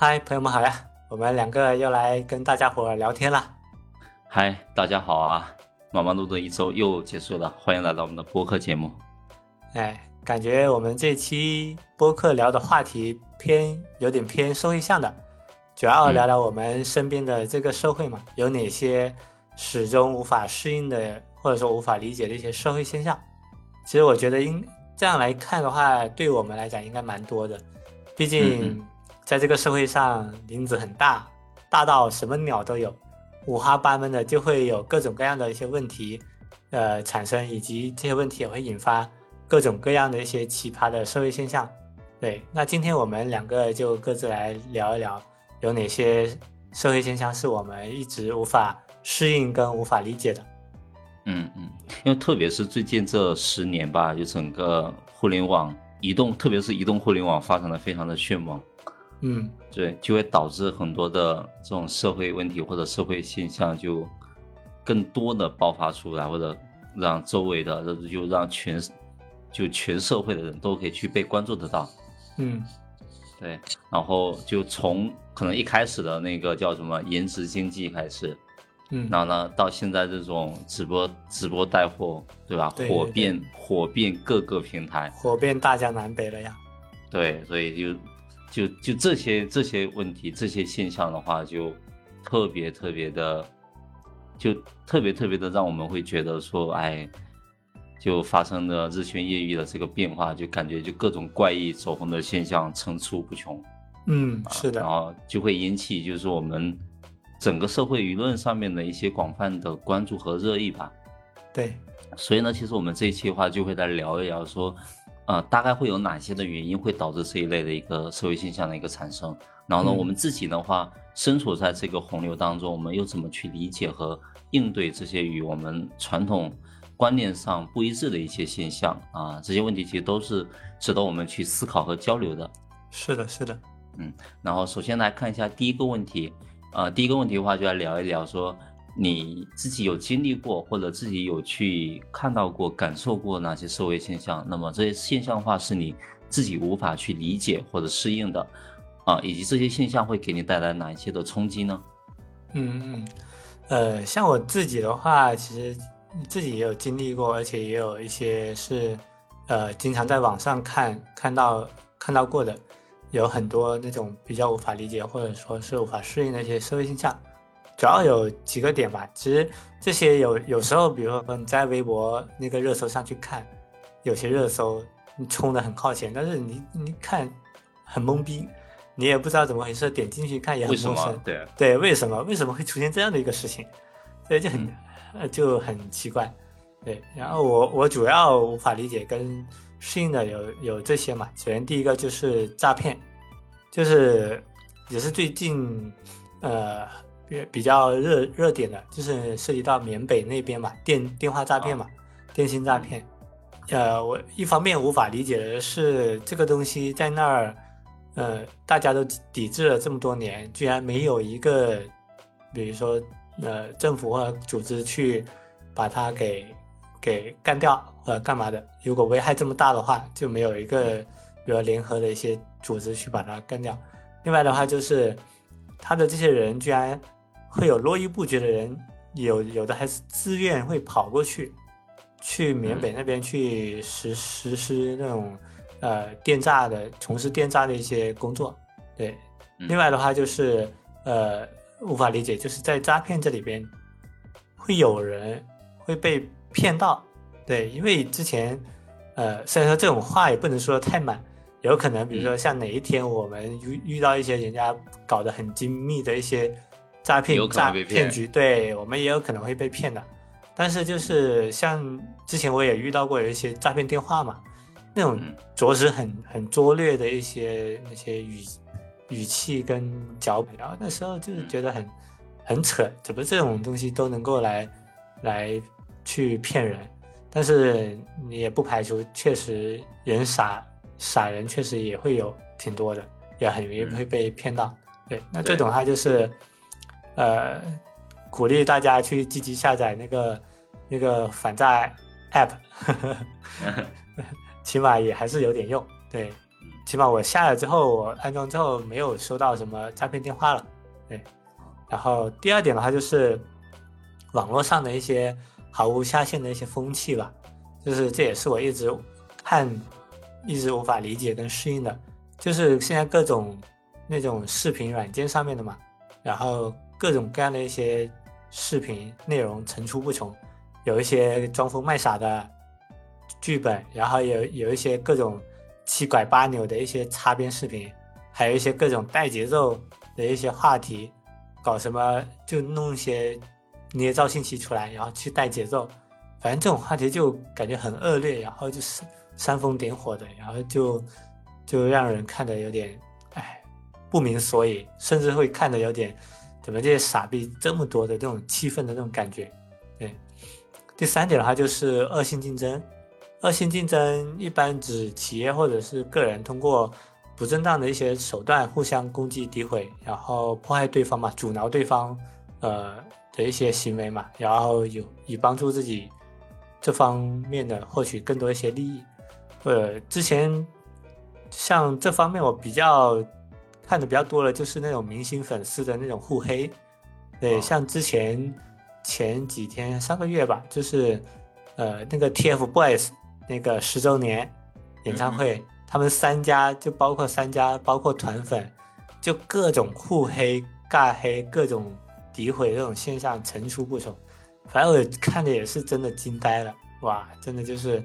嗨，朋友们好呀！我们两个又来跟大家伙聊天了。嗨，大家好啊！忙忙碌碌一周又结束了，欢迎来到我们的播客节目。哎，感觉我们这期播客聊的话题偏有点偏社会向的，主要聊聊我们身边的这个社会嘛，有哪些始终无法适应的，或者说无法理解的一些社会现象。其实我觉得应这样来看的话，对我们来讲应该蛮多的，毕竟在这个社会上林子很大，大到什么鸟都有。五花八门的，就会有各种各样的一些问题，呃，产生，以及这些问题也会引发各种各样的一些奇葩的社会现象。对，那今天我们两个就各自来聊一聊，有哪些社会现象是我们一直无法适应跟无法理解的。嗯嗯，因为特别是最近这十年吧，就整个互联网移动，特别是移动互联网发展的非常的迅猛。嗯，对，就会导致很多的这种社会问题或者社会现象就更多的爆发出来，或者让周围的，就让全就全社会的人都可以去被关注得到。嗯，对，然后就从可能一开始的那个叫什么颜值经济开始，嗯，然后呢，到现在这种直播直播带货，对吧？火遍火遍各个平台，火遍大江南北了呀。对，所以就。就就这些这些问题这些现象的话，就特别特别的，就特别特别的让我们会觉得说，哎，就发生了日新月异的这个变化，就感觉就各种怪异走红的现象层出不穷。嗯，是的。然后就会引起就是我们整个社会舆论上面的一些广泛的关注和热议吧。对。所以呢，其实我们这一期的话就会来聊一聊说。呃，大概会有哪些的原因会导致这一类的一个社会现象的一个产生？然后呢，我们自己的话，身处在这个洪流当中，我们又怎么去理解和应对这些与我们传统观念上不一致的一些现象啊？这些问题其实都是值得我们去思考和交流的。是的，是的，嗯。然后首先来看一下第一个问题，呃，第一个问题的话就来聊一聊说。你自己有经历过，或者自己有去看到过、感受过哪些社会现象？那么这些现象的话，是你自己无法去理解或者适应的，啊，以及这些现象会给你带来哪一些的冲击呢？嗯嗯，呃，像我自己的话，其实自己也有经历过，而且也有一些是，呃，经常在网上看看到看到过的，有很多那种比较无法理解或者说是无法适应的一些社会现象。主要有几个点吧，其实这些有有时候，比如说你在微博那个热搜上去看，有些热搜你冲的很靠前，但是你你看很懵逼，你也不知道怎么回事，点进去看也很陌生。对对，为什么为什么会出现这样的一个事情？所以就很呃就很奇怪。对，然后我我主要无法理解跟适应的有有这些嘛。首先第一个就是诈骗，就是也是最近呃。比比较热热点的，就是涉及到缅北那边嘛，电电话诈骗嘛，电信诈骗。呃，我一方面无法理解的是，这个东西在那儿，呃，大家都抵制了这么多年，居然没有一个，比如说，呃，政府或者组织去把它给给干掉或者干嘛的。如果危害这么大的话，就没有一个比如联合的一些组织去把它干掉。另外的话，就是他的这些人居然。会有络绎不绝的人，有有的还是自愿会跑过去，去缅北那边去实实施那种呃电诈的，从事电诈的一些工作。对，另外的话就是呃无法理解，就是在诈骗这里边会有人会被骗到。对，因为之前呃虽然说这种话也不能说的太满，有可能比如说像哪一天我们遇遇到一些人家搞得很精密的一些。诈骗诈骗局，对我们也有可能会被骗的。但是就是像之前我也遇到过有一些诈骗电话嘛，那种着实很很拙劣的一些那些语语气跟脚本，然后那时候就是觉得很很扯，怎么这种东西都能够来来去骗人？但是你也不排除确实人傻傻人确实也会有挺多的，也很容易会被骗到。对，那这种话就是。呃，鼓励大家去积极下载那个那个反诈 app，起码也还是有点用。对，起码我下了之后，我安装之后没有收到什么诈骗电话了。对，然后第二点的话就是网络上的一些毫无下限的一些风气吧，就是这也是我一直看一直无法理解跟适应的，就是现在各种那种视频软件上面的嘛，然后各种各样的一些视频内容层出不穷，有一些装疯卖傻的剧本，然后有有一些各种七拐八扭的一些擦边视频，还有一些各种带节奏。的一些话题，搞什么就弄一些捏造信息出来，然后去带节奏，反正这种话题就感觉很恶劣，然后就是煽风点火的，然后就就让人看的有点哎不明所以，甚至会看的有点怎么这些傻逼这么多的这种气氛的那种感觉。对，第三点的话就是恶性竞争，恶性竞争一般指企业或者是个人通过。不正当的一些手段，互相攻击、诋毁，然后迫害对方嘛，阻挠对方，呃的一些行为嘛，然后有以帮助自己这方面的获取更多一些利益。呃，之前像这方面我比较看的比较多的，就是那种明星粉丝的那种互黑。对，像之前前几天上个月吧，就是呃那个 TFBOYS 那个十周年演唱会。他们三家就包括三家，包括团粉，就各种互黑、尬黑，各种诋毁这种现象层出不穷。反正我看着也是真的惊呆了，哇，真的就是，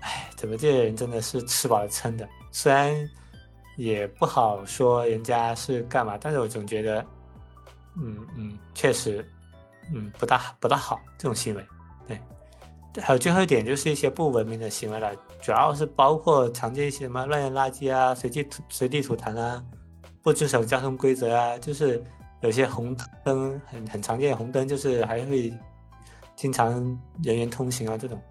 哎，怎么这些人真的是吃饱了撑的？虽然也不好说人家是干嘛，但是我总觉得，嗯嗯，确实，嗯，不大不大好这种行为，对。还有最后一点就是一些不文明的行为了，主要是包括常见一些什么乱扔垃圾啊、随地吐随地吐痰啊、不遵守交通规则啊，就是有些红灯很很常见，红灯就是还会经常人员通行啊这种，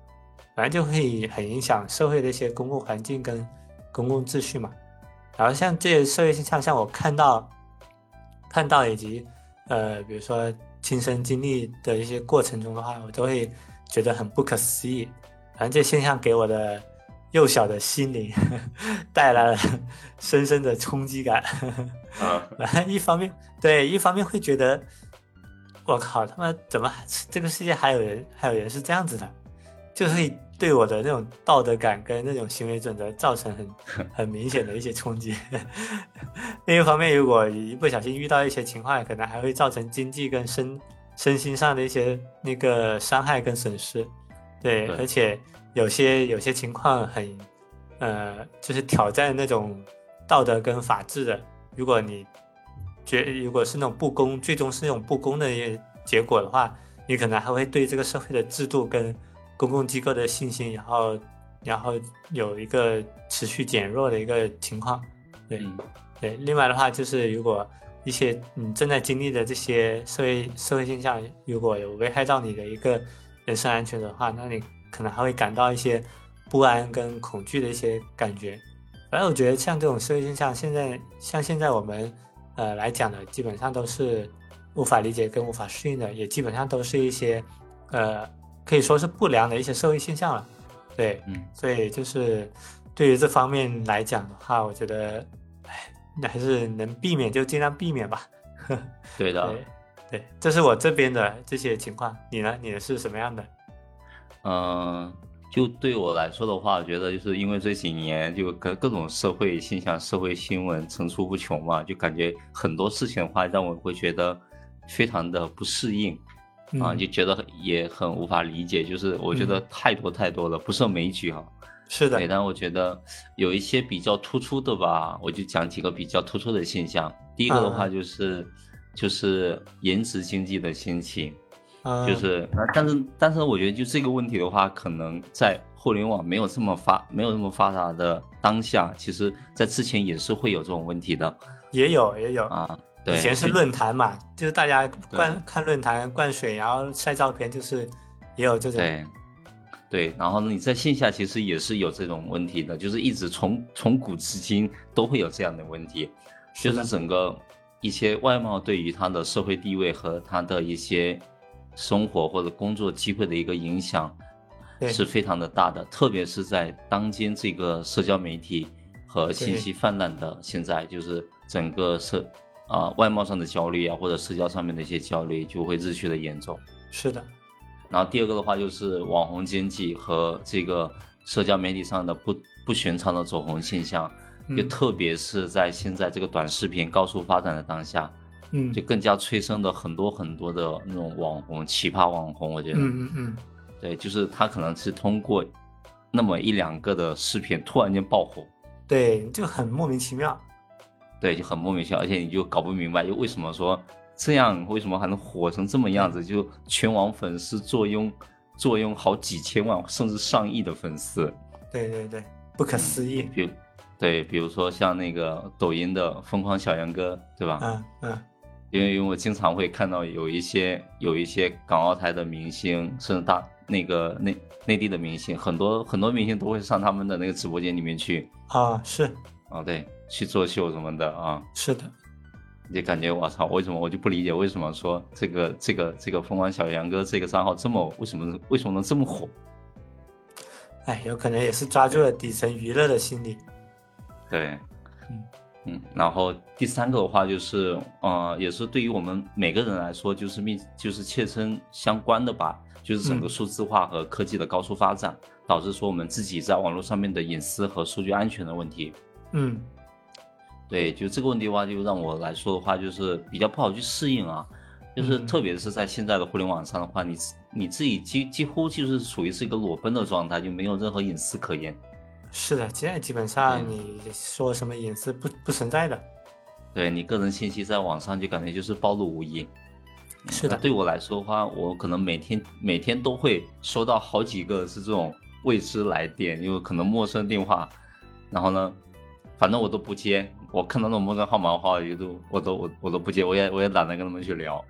反正就会很影响社会的一些公共环境跟公共秩序嘛。然后像这些社会现象，像我看到看到以及呃，比如说亲身经历的一些过程中的话，我都会。觉得很不可思议，反正这现象给我的幼小的心灵 带来了深深的冲击感。啊，一方面对，一方面会觉得，我靠，他妈怎么这个世界还有人，还有人是这样子的，就会对我的那种道德感跟那种行为准则造成很 很明显的一些冲击。另一方面，如果一不小心遇到一些情况，可能还会造成经济跟身。身心上的一些那个伤害跟损失，对，而且有些有些情况很，呃，就是挑战那种道德跟法治的。如果你觉如果是那种不公，最终是那种不公的结果的话，你可能还会对这个社会的制度跟公共机构的信心，然后然后有一个持续减弱的一个情况。对，对。另外的话就是如果。一些你正在经历的这些社会社会现象，如果有危害到你的一个人身安全的话，那你可能还会感到一些不安跟恐惧的一些感觉。反正我觉得像这种社会现象，现在像现在我们呃来讲的，基本上都是无法理解跟无法适应的，也基本上都是一些呃可以说是不良的一些社会现象了。对，嗯，所以就是对于这方面来讲的话，我觉得。那还是能避免就尽量避免吧。对的，对，这是我这边的这些情况。你呢？你的是什么样的？嗯，就对我来说的话，我觉得就是因为这几年就各各种社会现象、社会新闻层出不穷嘛，就感觉很多事情的话让我会觉得非常的不适应啊，就觉得也很无法理解。就是我觉得太多太多了，不胜枚举哈。是的，但我觉得有一些比较突出的吧，我就讲几个比较突出的现象。第一个的话就是，就是颜值经济的兴起，就是，但是但是我觉得就这个问题的话，可能在互联网没有这么发没有那么发达的当下，其实在之前也是会有这种问题的，也有也有啊，以前是论坛嘛，就是大家灌看论坛灌水，然后晒照片，就是也有这种。对，然后你在线下其实也是有这种问题的，就是一直从从古至今都会有这样的问题，就是整个一些外貌对于他的社会地位和他的一些生活或者工作机会的一个影响是非常的大的，特别是在当今这个社交媒体和信息泛滥的现在，就是整个社啊外貌上的焦虑啊，或者社交上面的一些焦虑就会日趋的严重。是的。然后第二个的话就是网红经济和这个社交媒体上的不不寻常的走红现象，就特别是在现在这个短视频高速发展的当下，嗯，就更加催生的很多很多的那种网红奇葩网红，我觉得，嗯嗯嗯，对，就是他可能是通过那么一两个的视频突然间爆火，对，就很莫名其妙，对，就很莫名其妙，而且你就搞不明白，就为什么说。这样为什么还能火成这么样子？就全网粉丝坐拥坐拥好几千万甚至上亿的粉丝，对对对，不可思议。比对，比如说像那个抖音的疯狂小杨哥，对吧？嗯嗯。因为因为我经常会看到有一些有一些港澳台的明星，甚至大那个内内地的明星，很多很多明星都会上他们的那个直播间里面去啊，是啊，对，去做秀什么的啊，是的。就感觉我操，为什么我就不理解为什么说这个这个这个疯狂小杨哥这个账号这么为什么为什么能这么火？哎，有可能也是抓住了底层娱乐的心理。对，嗯嗯，然后第三个的话就是，呃，也是对于我们每个人来说，就是密就是切身相关的吧，就是整个数字化和科技的高速发展，导致说我们自己在网络上面的隐私和数据安全的问题。嗯。对，就这个问题的话，就让我来说的话，就是比较不好去适应啊。就是特别是在现在的互联网上的话，你你自己几几乎就是处于是一个裸奔的状态，就没有任何隐私可言。是的，现在基本上你说什么隐私不不存在的。对你个人信息在网上就感觉就是暴露无遗。是的，对我来说的话，我可能每天每天都会收到好几个是这种未知来电，因为可能陌生电话，然后呢，反正我都不接。我看到那种陌生号码的话，也都我都我我都不接，我也我也懒得跟他们去聊。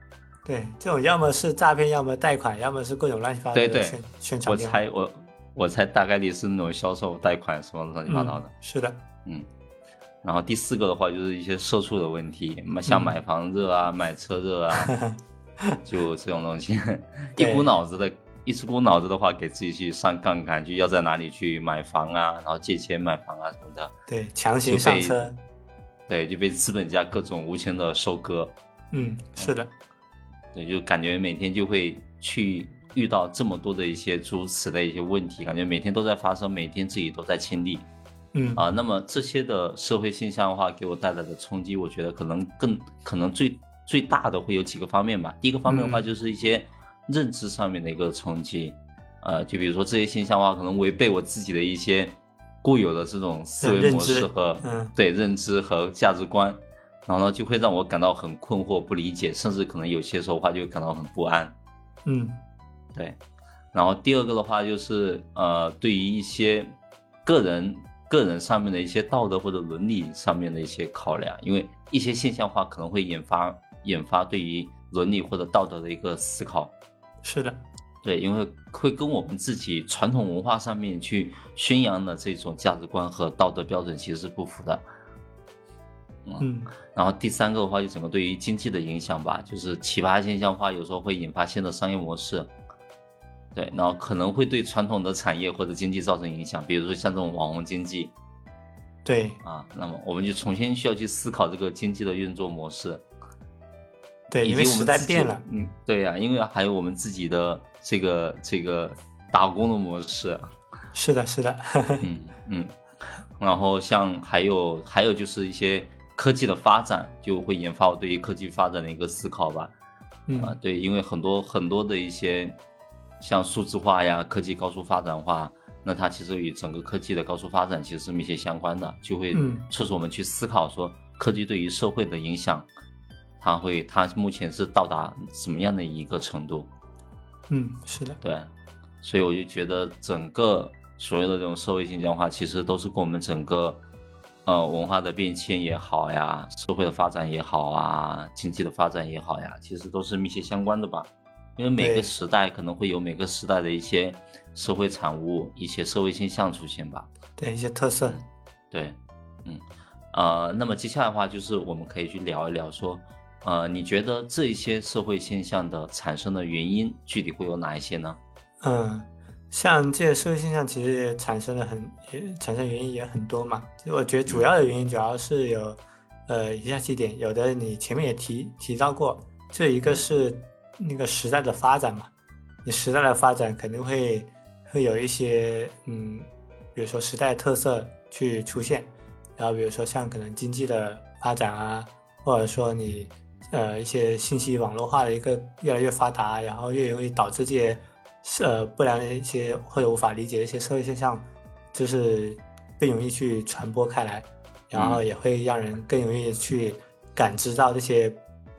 对，这种要么是诈骗，要么贷款，要么是各种乱七八糟的宣宣传。我猜我我猜大概率是那种销售贷款什么乱七八糟的。是的，嗯。然后第四个的话就是一些社畜的问题，买像买房热啊，买车热啊，就这种东西，一股脑子的。一直股脑子的话，给自己去上杠杆，就要在哪里去买房啊，然后借钱买房啊什么的。对，强行上车。对，就被资本家各种无情的收割。嗯，是的。对，就感觉每天就会去遇到这么多的一些诸如此类一些问题，感觉每天都在发生，每天自己都在亲历。嗯啊，那么这些的社会现象的话，给我带来的冲击，我觉得可能更可能最最大的会有几个方面吧。第一个方面的话，就是一些。认知上面的一个冲击，呃，就比如说这些现象的话，可能违背我自己的一些固有的这种思维模式和对认知和价值观，然后呢，就会让我感到很困惑、不理解，甚至可能有些时候话就会感到很不安。嗯，对。然后第二个的话就是，呃，对于一些个人个人上面的一些道德或者伦理上面的一些考量，因为一些现象化可能会引发引发对于伦理或者道德的一个思考。是的，对，因为会跟我们自己传统文化上面去宣扬的这种价值观和道德标准其实是不符的。嗯，然后第三个的话，就整个对于经济的影响吧，就是奇葩现象化有时候会引发新的商业模式。对，然后可能会对传统的产业或者经济造成影响，比如说像这种网红经济。对，啊，那么我们就重新需要去思考这个经济的运作模式。对，因为时代变了，嗯，对呀，因为还有我们自己的这个这个打工的模式，是的，是的，嗯嗯，然后像还有还有就是一些科技的发展，就会引发我对于科技发展的一个思考吧，啊，对，因为很多很多的一些像数字化呀，科技高速发展化，那它其实与整个科技的高速发展其实是密切相关的，就会促使我们去思考说科技对于社会的影响。它会，它目前是到达什么样的一个程度？嗯，是的，对，所以我就觉得整个所有的这种社会性讲话，其实都是跟我们整个呃文化的变迁也好呀，社会的发展也好啊，经济的发展也好呀，其实都是密切相关的吧。因为每个时代可能会有每个时代的一些社会产物、一些社会现象出现吧。对，一些特色。对，嗯，呃，那么接下来的话，就是我们可以去聊一聊说。呃，你觉得这些社会现象的产生的原因具体会有哪一些呢？嗯，像这些社会现象，其实也产生了很也产生原因也很多嘛。就我觉得主要的原因主要是有，呃，以下几点，有的你前面也提提到过，这一个是那个时代的发展嘛，你时代的发展肯定会会有一些嗯，比如说时代特色去出现，然后比如说像可能经济的发展啊，或者说你呃一些信息网络化的一个越来越发达，然后越容易导致这些。呃，不良的一些或者无法理解的一些社会现象，就是更容易去传播开来，然后也会让人更容易去感知到这些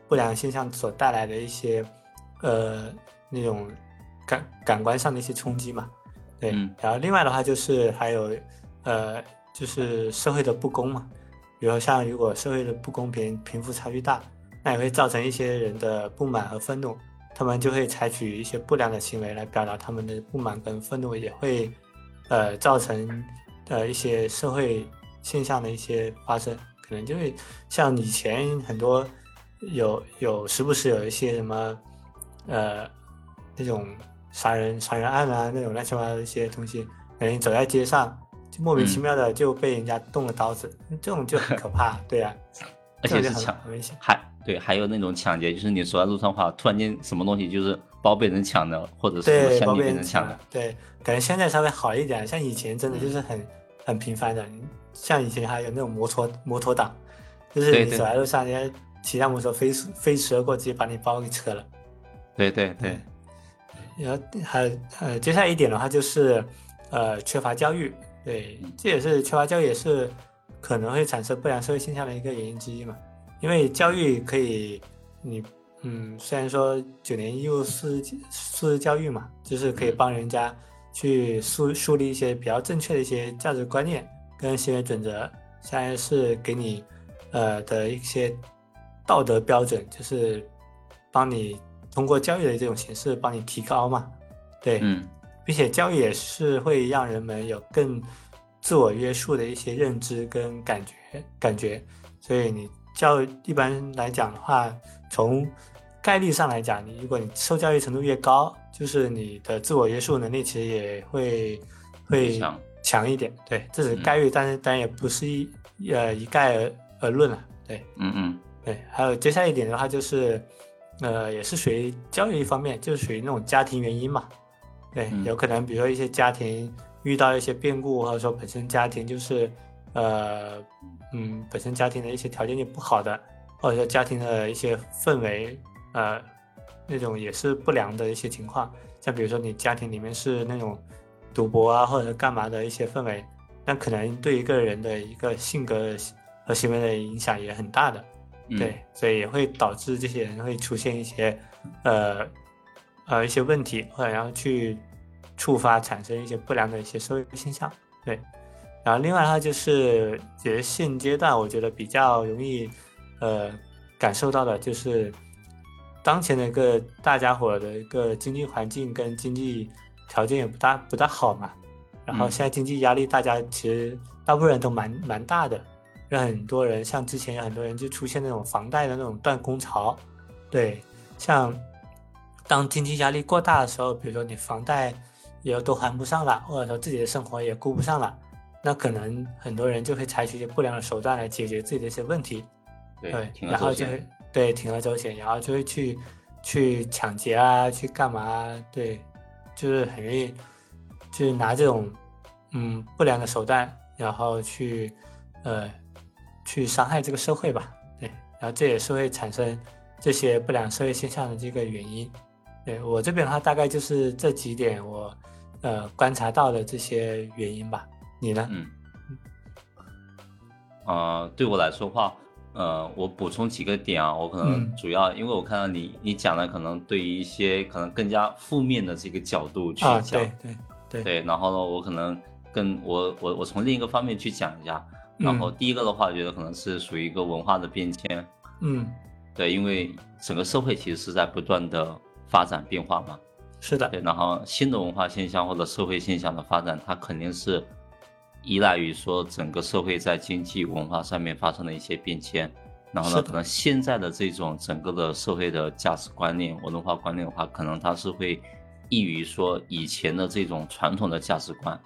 不良现象所带来的一些呃那种感感官上的一些冲击嘛。对，然后另外的话就是还有呃就是社会的不公嘛，比如像如果社会的不公平、贫富差距大，那也会造成一些人的不满和愤怒。他们就会采取一些不良的行为来表达他们的不满跟愤怒，也会，呃，造成呃一些社会现象的一些发生，可能就会像以前很多有有时不时有一些什么，呃，那种杀人杀人案啊，那种乱七八糟的一些东西，可能走在街上就莫名其妙的就被人家动了刀子，这种就很可怕，对呀，而且是抢，还。对，还有那种抢劫，就是你走在路上的话，突然间什么东西就是包被人抢的，或者是香被人抢的。对，感觉现在稍微好一点，像以前真的就是很很频繁的，像以前还有那种摩托摩托党，就是你走在路上，人家骑辆摩托飞飞驰而过，直接把你包给扯了。对对对。然后还呃，接下来一点的话就是呃缺乏教育，对，这也是缺乏教育也是可能会产生不良社会现象的一个原因之一嘛。因为教育可以，你嗯，虽然说九年义务素素质教育嘛，就是可以帮人家去树树立一些比较正确的一些价值观念跟行为准则，相当于是给你呃的一些道德标准，就是帮你通过教育的这种形式帮你提高嘛，对，嗯，并且教育也是会让人们有更自我约束的一些认知跟感觉感觉，所以你。教育一般来讲的话，从概率上来讲，你如果你受教育程度越高，就是你的自我约束能力其实也会会强一点。对，这是概率，但是当然也不是一呃一概而而论了。对，嗯嗯，对。还有接下来一点的话，就是呃也是属于教育一方面，就是属于那种家庭原因嘛。对，有可能比如说一些家庭遇到一些变故，或者说本身家庭就是呃。嗯，本身家庭的一些条件就不好的，或者说家庭的一些氛围，呃，那种也是不良的一些情况。像比如说你家庭里面是那种赌博啊，或者干嘛的一些氛围，那可能对一个人的一个性格和行为的影响也很大的。对，所以也会导致这些人会出现一些，呃，呃一些问题，或者然后去触发产生一些不良的一些社会现象。对。然后另外的话就是，觉得现阶段我觉得比较容易，呃，感受到的就是，当前的一个大家伙的一个经济环境跟经济条件也不大不大好嘛。然后现在经济压力，大家其实大部分人都蛮蛮大的，让很多人像之前有很多人就出现那种房贷的那种断供潮。对，像当经济压力过大的时候，比如说你房贷也都还不上了，或者说自己的生活也顾不上了。那可能很多人就会采取一些不良的手段来解决自己的一些问题，对，然后就会对铤而走险，然后就会去去抢劫啊，去干嘛？啊对，就是很容易，就是拿这种嗯不良的手段，然后去呃去伤害这个社会吧，对，然后这也是会产生这些不良社会现象的这个原因。对我这边的话，大概就是这几点我呃观察到的这些原因吧。你呢？嗯，呃，对我来说话，呃，我补充几个点啊，我可能主要，因为我看到你，你讲的可能对于一些可能更加负面的这个角度去讲，对对对。对，然后呢，我可能跟我我我从另一个方面去讲一下，然后第一个的话，我觉得可能是属于一个文化的变迁，嗯，对，因为整个社会其实是在不断的发展变化嘛，是的，对，然后新的文化现象或者社会现象的发展，它肯定是。依赖于说整个社会在经济文化上面发生的一些变迁，然后呢，可能现在的这种整个的社会的价值观念、文化观念的话，可能它是会异于说以前的这种传统的价值观。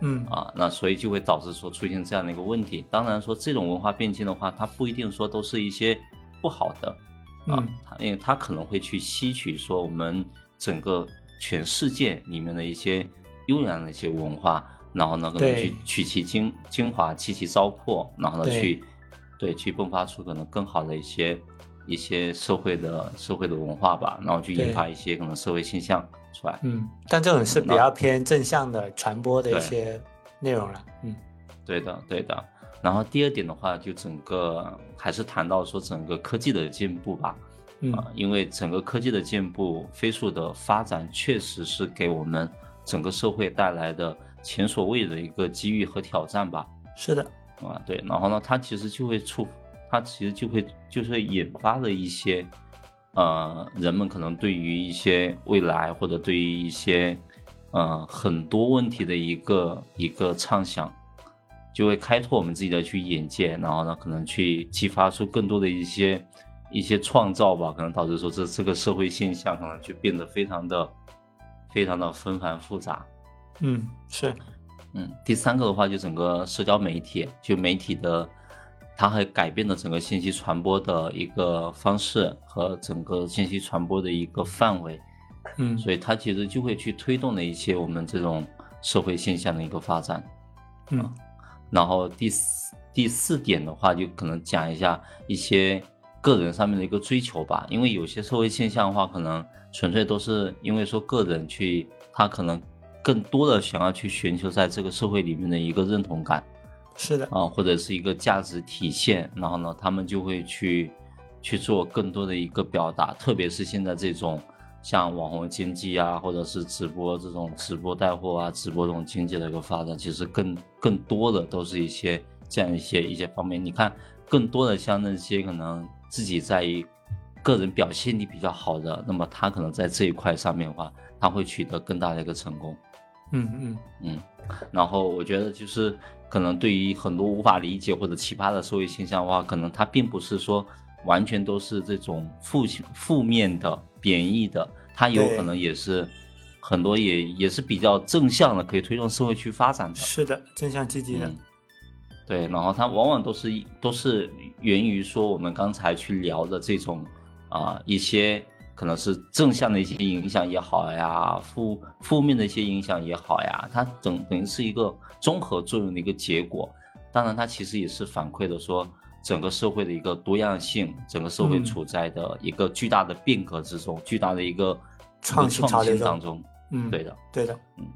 嗯啊，那所以就会导致说出现这样的一个问题。当然说这种文化变迁的话，它不一定说都是一些不好的啊，它因为它可能会去吸取说我们整个全世界里面的一些优良的一些文化，然后呢可能去取其精精华，弃其糟粕，然后呢去对去迸发出可能更好的一些一些社会的社会的文化吧，然后去引发一些可能社会现象。出来，嗯，但这种是比较偏正向的传播的一些内容了，嗯，对的，对的。然后第二点的话，就整个还是谈到说整个科技的进步吧，嗯，因为整个科技的进步、飞速的发展，确实是给我们整个社会带来的前所未有的一个机遇和挑战吧。是的，啊，对。然后呢，它其实就会触，它其实就会就是引发了一些。呃，人们可能对于一些未来或者对于一些呃很多问题的一个一个畅想，就会开拓我们自己的去眼界，然后呢，可能去激发出更多的一些一些创造吧，可能导致说这这个社会现象可能就变得非常的非常的纷繁复杂。嗯，是，嗯，第三个的话就整个社交媒体，就媒体的。它还改变了整个信息传播的一个方式和整个信息传播的一个范围，嗯，所以它其实就会去推动了一些我们这种社会现象的一个发展，嗯，然后第四第四点的话，就可能讲一下一些个人上面的一个追求吧，因为有些社会现象的话，可能纯粹都是因为说个人去，他可能更多的想要去寻求在这个社会里面的一个认同感。是的啊，或者是一个价值体现，然后呢，他们就会去去做更多的一个表达，特别是现在这种像网红经济啊，或者是直播这种直播带货啊，直播这种经济的一个发展，其实更更多的都是一些这样一些一些方面。你看，更多的像那些可能自己在于个人表现力比较好的，那么他可能在这一块上面的话，他会取得更大的一个成功。嗯嗯嗯，然后我觉得就是。可能对于很多无法理解或者奇葩的社会现象的话，可能它并不是说完全都是这种负负面的、贬义的，它有可能也是很多也也是比较正向的，可以推动社会去发展的。是的，正向积极的。对，然后它往往都是都是源于说我们刚才去聊的这种啊一些。可能是正向的一些影响也好呀，负负面的一些影响也好呀，它等等于是一个综合作用的一个结果。当然，它其实也是反馈的说整个社会的一个多样性，整个社会处在的一个巨大的变革之中，巨大的一个创新当中。嗯，对的，对的，嗯。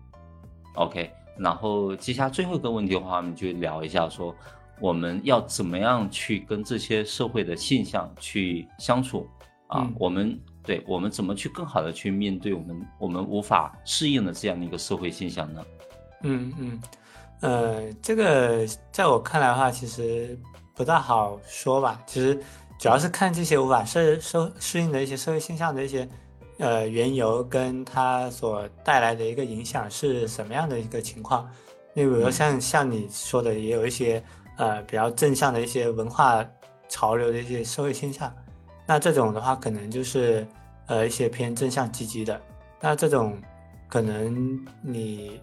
OK，然后接下来最后一个问题的话，我们就聊一下说我们要怎么样去跟这些社会的现象去相处啊？我们。对我们怎么去更好的去面对我们我们无法适应的这样的一个社会现象呢？嗯嗯，呃，这个在我看来的话，其实不大好说吧。其实主要是看这些无法适适适应的一些社会现象的一些呃缘由，跟它所带来的一个影响是什么样的一个情况。你比如说像像你说的，也有一些呃比较正向的一些文化潮流的一些社会现象，那这种的话可能就是。呃，一些偏正向积极的，那这种可能你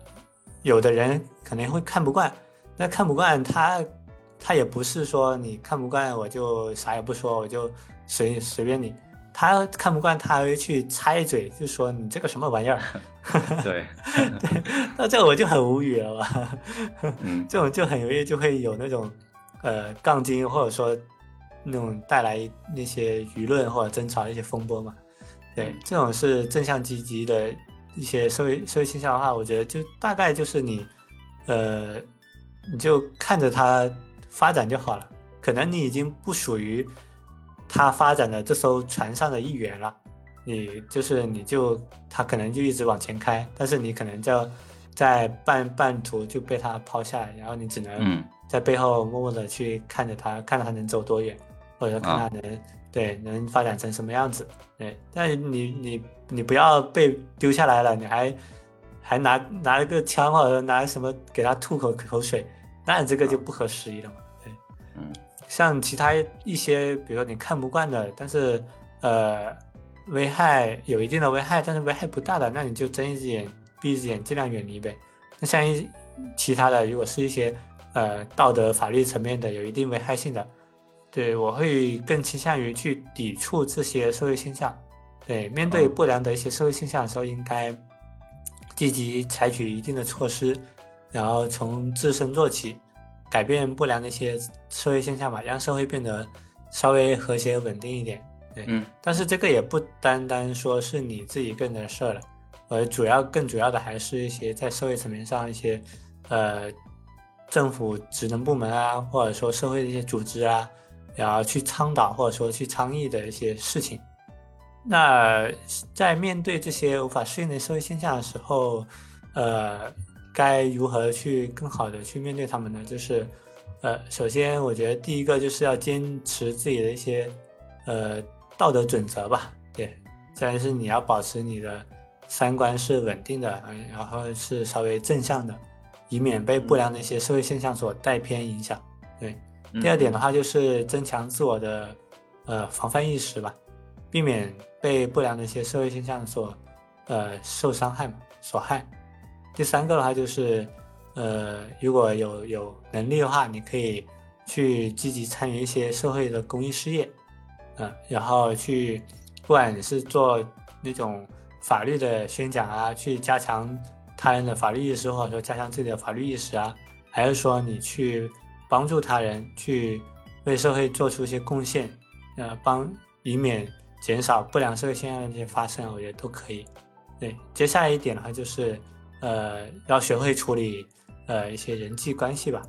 有的人可能会看不惯，那看不惯他，他也不是说你看不惯我就啥也不说，我就随随便你，他看不惯他还会去插一嘴，就说你这个什么玩意儿。对对，那这我就很无语了吧？嗯，这种就很容易就会有那种呃杠精，或者说那种带来那些舆论或者争吵的一些风波嘛。对，这种是正向积极的一些社会社会现象的话，我觉得就大概就是你，呃，你就看着它发展就好了。可能你已经不属于它发展的这艘船上的一员了，你就是你就它可能就一直往前开，但是你可能就在半半途就被它抛下来，然后你只能在背后默默的去看着它，看它能走多远，或者看它能。对，能发展成什么样子？对，但你你你不要被丢下来了，你还还拿拿了个枪或者拿什么给他吐口口水，那这个就不合时宜了嘛。对，嗯，像其他一些，比如说你看不惯的，但是呃危害有一定的危害，但是危害不大的，那你就睁一只眼闭一只眼，尽量远离呗。那像一其他的，如果是一些呃道德法律层面的有一定危害性的，对我会更倾向于去抵触这些社会现象。对，面对不良的一些社会现象的时候，应该积极采取一定的措施，然后从自身做起，改变不良的一些社会现象吧，让社会变得稍微和谐稳定一点。对，嗯，但是这个也不单单说是你自己个人的事儿了，而主要更主要的还是一些在社会层面上一些，呃，政府职能部门啊，或者说社会的一些组织啊，然后去倡导或者说去倡议的一些事情。那在面对这些无法适应的社会现象的时候，呃，该如何去更好的去面对他们呢？就是，呃，首先我觉得第一个就是要坚持自己的一些，呃，道德准则吧。对，再是你要保持你的三观是稳定的，然后是稍微正向的，以免被不良的一些社会现象所带偏影响。对，第二点的话就是增强自我的，呃，防范意识吧。避免被不良的一些社会现象所，呃，受伤害嘛，所害。第三个的话就是，呃，如果有有能力的话，你可以去积极参与一些社会的公益事业，嗯，然后去，不管你是做那种法律的宣讲啊，去加强他人的法律意识，或者说加强自己的法律意识啊，还是说你去帮助他人，去为社会做出一些贡献，呃，帮以免。减少不良社会现象的一些发生，我觉得都可以。对，接下来一点的话就是，呃，要学会处理呃一些人际关系吧，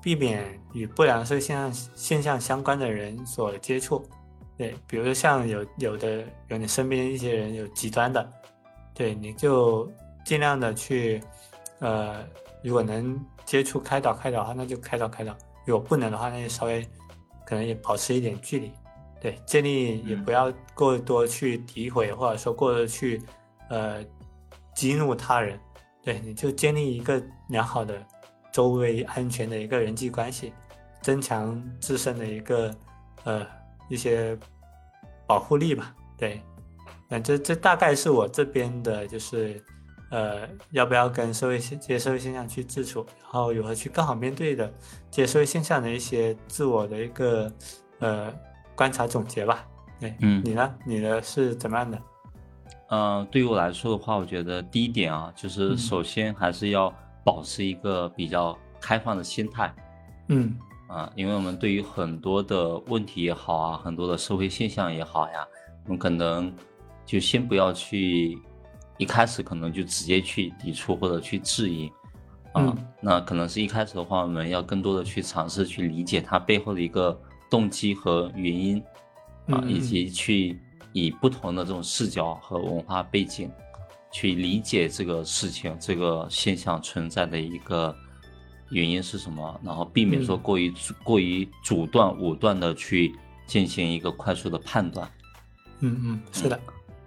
避免与不良社会现象现象相关的人所接触。对，比如说像有有的有你身边一些人有极端的，对，你就尽量的去，呃，如果能接触开导开导的话，那就开导开导；如果不能的话，那就稍微可能也保持一点距离。对，建立也不要过多去诋毁，或者说过多去，呃，激怒他人。对，你就建立一个良好的、周围安全的一个人际关系，增强自身的一个呃一些保护力吧。对，那这这大概是我这边的，就是呃，要不要跟社会现这些社会现象去自处，然后如何去更好面对的这些社会现象的一些自我的一个呃。观察总结吧，对，嗯，你呢？你的是怎么样的？嗯，对于我来说的话，我觉得第一点啊，就是首先还是要保持一个比较开放的心态，嗯，啊，因为我们对于很多的问题也好啊，很多的社会现象也好呀，我们可能就先不要去一开始可能就直接去抵触或者去质疑，啊，那可能是一开始的话，我们要更多的去尝试去理解它背后的一个。动机和原因啊，以及去以不同的这种视角和文化背景去理解这个事情、这个现象存在的一个原因是什么，然后避免说过于过于阻断武断的去进行一个快速的判断。嗯嗯，是的，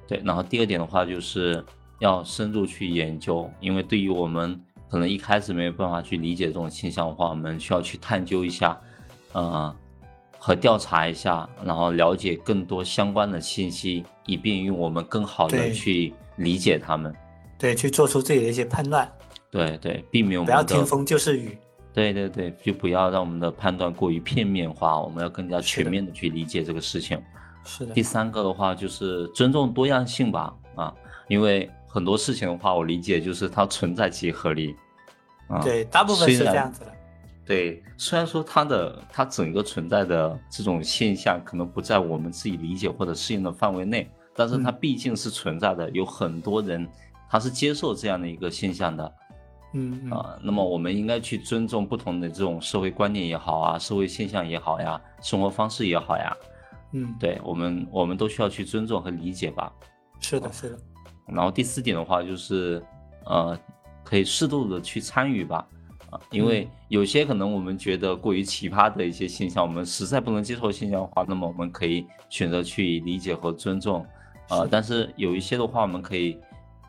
对。然后第二点的话，就是要深入去研究，因为对于我们可能一开始没有办法去理解这种现象的话，我们需要去探究一下，呃。和调查一下，然后了解更多相关的信息，以便于我们更好的去理解他们。对，去做出自己的一些判断。对对，避免我们不要听风就是雨。对对对，就不要让我们的判断过于片面化，我们要更加全面的去理解这个事情。是的。第三个的话就是尊重多样性吧，啊，因为很多事情的话，我理解就是它存在即合理。啊，对，大部分是这样子的。对，虽然说它的它整个存在的这种现象可能不在我们自己理解或者适应的范围内，但是它毕竟是存在的，有很多人他是接受这样的一个现象的，嗯啊，那么我们应该去尊重不同的这种社会观念也好啊，社会现象也好呀，生活方式也好呀，嗯，对我们我们都需要去尊重和理解吧。是的，是的。然后第四点的话就是，呃，可以适度的去参与吧。啊因为有些可能我们觉得过于奇葩的一些现象，我们实在不能接受现象的话，那么我们可以选择去理解和尊重，啊，但是有一些的话，我们可以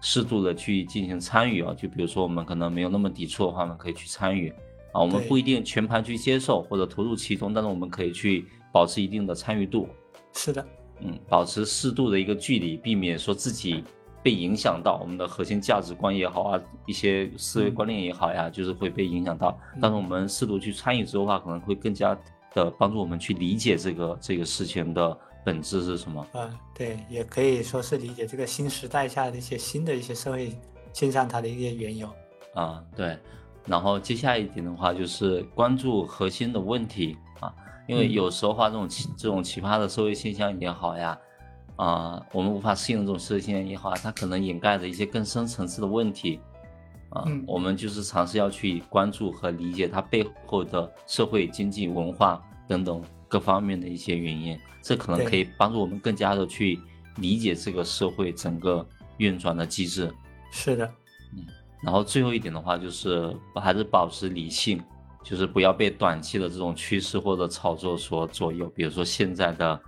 适度的去进行参与啊，就比如说我们可能没有那么抵触的话，我们可以去参与，啊，我们不一定全盘去接受或者投入其中，但是我们可以去保持一定的参与度。是的，嗯，保持适度的一个距离，避免说自己被影响到我们的核心价值观也好啊，一些思维观念也好呀，就是会被影响到。但是我们适度去参与之后的话，可能会更加的帮助我们去理解这个这个事情的本质是什么。嗯，对，也可以说是理解这个新时代下的一些新的一些社会现象它的一些缘由。啊，对。然后接下来一点的话，就是关注核心的问题啊，因为有时候话这种奇这种奇葩的社会现象也好呀，啊，我们无法适应这种社会现象也好啊，它可能掩盖着一些更深层次的问题啊，我们就是尝试要去关注和理解它背后的社会、经济、文化等等各方面的一些原因，这可能可以帮助我们更加的去理解这个社会整个运转的机制。是的，嗯。然后最后一点的话，就是还是保持理性，就是不要被短期的这种趋势或者炒作所左右。比如说现在的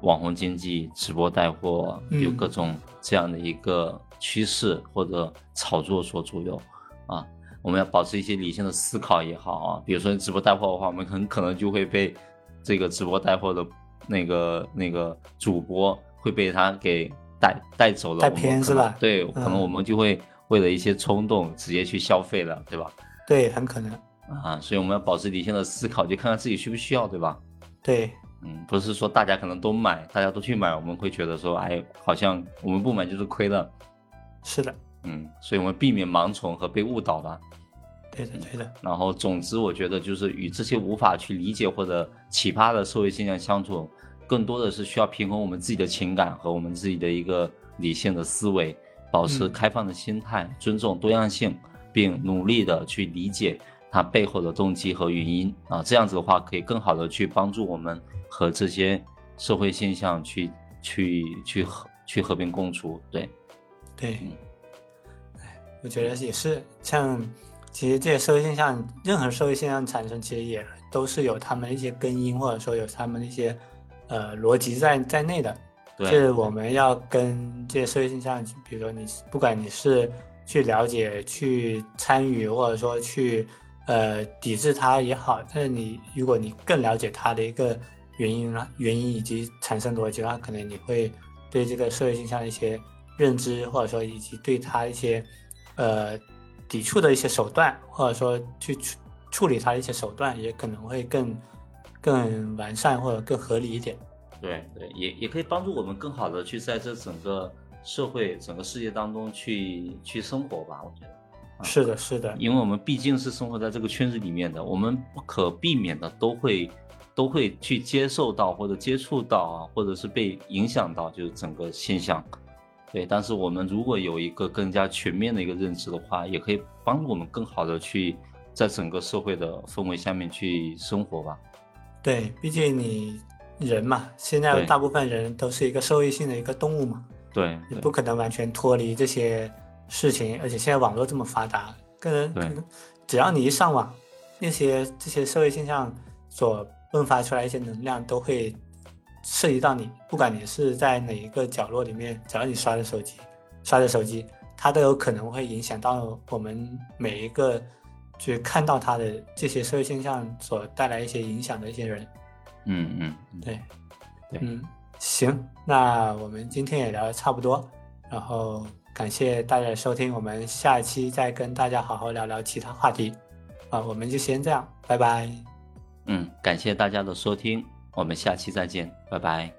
网红经济、直播带货，有各种这样的一个趋势或者炒作所左右啊。我们要保持一些理性的思考也好啊。比如说直播带货的话，我们很可能就会被这个直播带货的那个那个主播会被他给带带走了，带偏是吧？对，可能我们就会。为了一些冲动，直接去消费了，对吧？对，很可能啊，所以我们要保持理性的思考，就看看自己需不需要，对吧？对，嗯，不是说大家可能都买，大家都去买，我们会觉得说，哎，好像我们不买就是亏了。是的，嗯，所以我们避免盲从和被误导吧。对的，对的。然后，总之，我觉得就是与这些无法去理解或者奇葩的社会现象相处，更多的是需要平衡我们自己的情感和我们自己的一个理性的思维。保持开放的心态，尊重多样性，并努力的去理解它背后的动机和原因啊，这样子的话可以更好的去帮助我们和这些社会现象去去去和去和平共处。对，对，哎，我觉得也是，像其实这些社会现象，任何社会现象产生，其实也都是有他们的一些根因，或者说有他们的一些呃逻辑在在内的。就是我们要跟这些社会现象，比如说你不管你是去了解、去参与，或者说去呃抵制它也好，但是你如果你更了解它的一个原因了、原因以及产生逻辑的话，可能你会对这个社会现象的一些认知，或者说以及对它一些呃抵触的一些手段，或者说去处处理它的一些手段，也可能会更更完善或者更合理一点。对对，也也可以帮助我们更好的去在这整个社会、整个世界当中去去生活吧。我觉得是的，是的，因为我们毕竟是生活在这个圈子里面的，我们不可避免的都会都会去接受到或者接触到啊，或者是被影响到，就是整个现象。对，但是我们如果有一个更加全面的一个认知的话，也可以帮助我们更好的去在整个社会的氛围下面去生活吧。对，毕竟你。人嘛，现在大部分人都是一个社会性的一个动物嘛，对，你不可能完全脱离这些事情，而且现在网络这么发达，个人可能只要你一上网，那些这些社会现象所迸发出来一些能量都会涉及到你，不管你是在哪一个角落里面，只要你刷着手机，刷着手机，它都有可能会影响到我们每一个去看到它的这些社会现象所带来一些影响的一些人。嗯嗯，对，嗯，行，那我们今天也聊的差不多，然后感谢大家的收听，我们下一期再跟大家好好聊聊其他话题，啊，我们就先这样，拜拜。嗯，感谢大家的收听，我们下期再见，拜拜。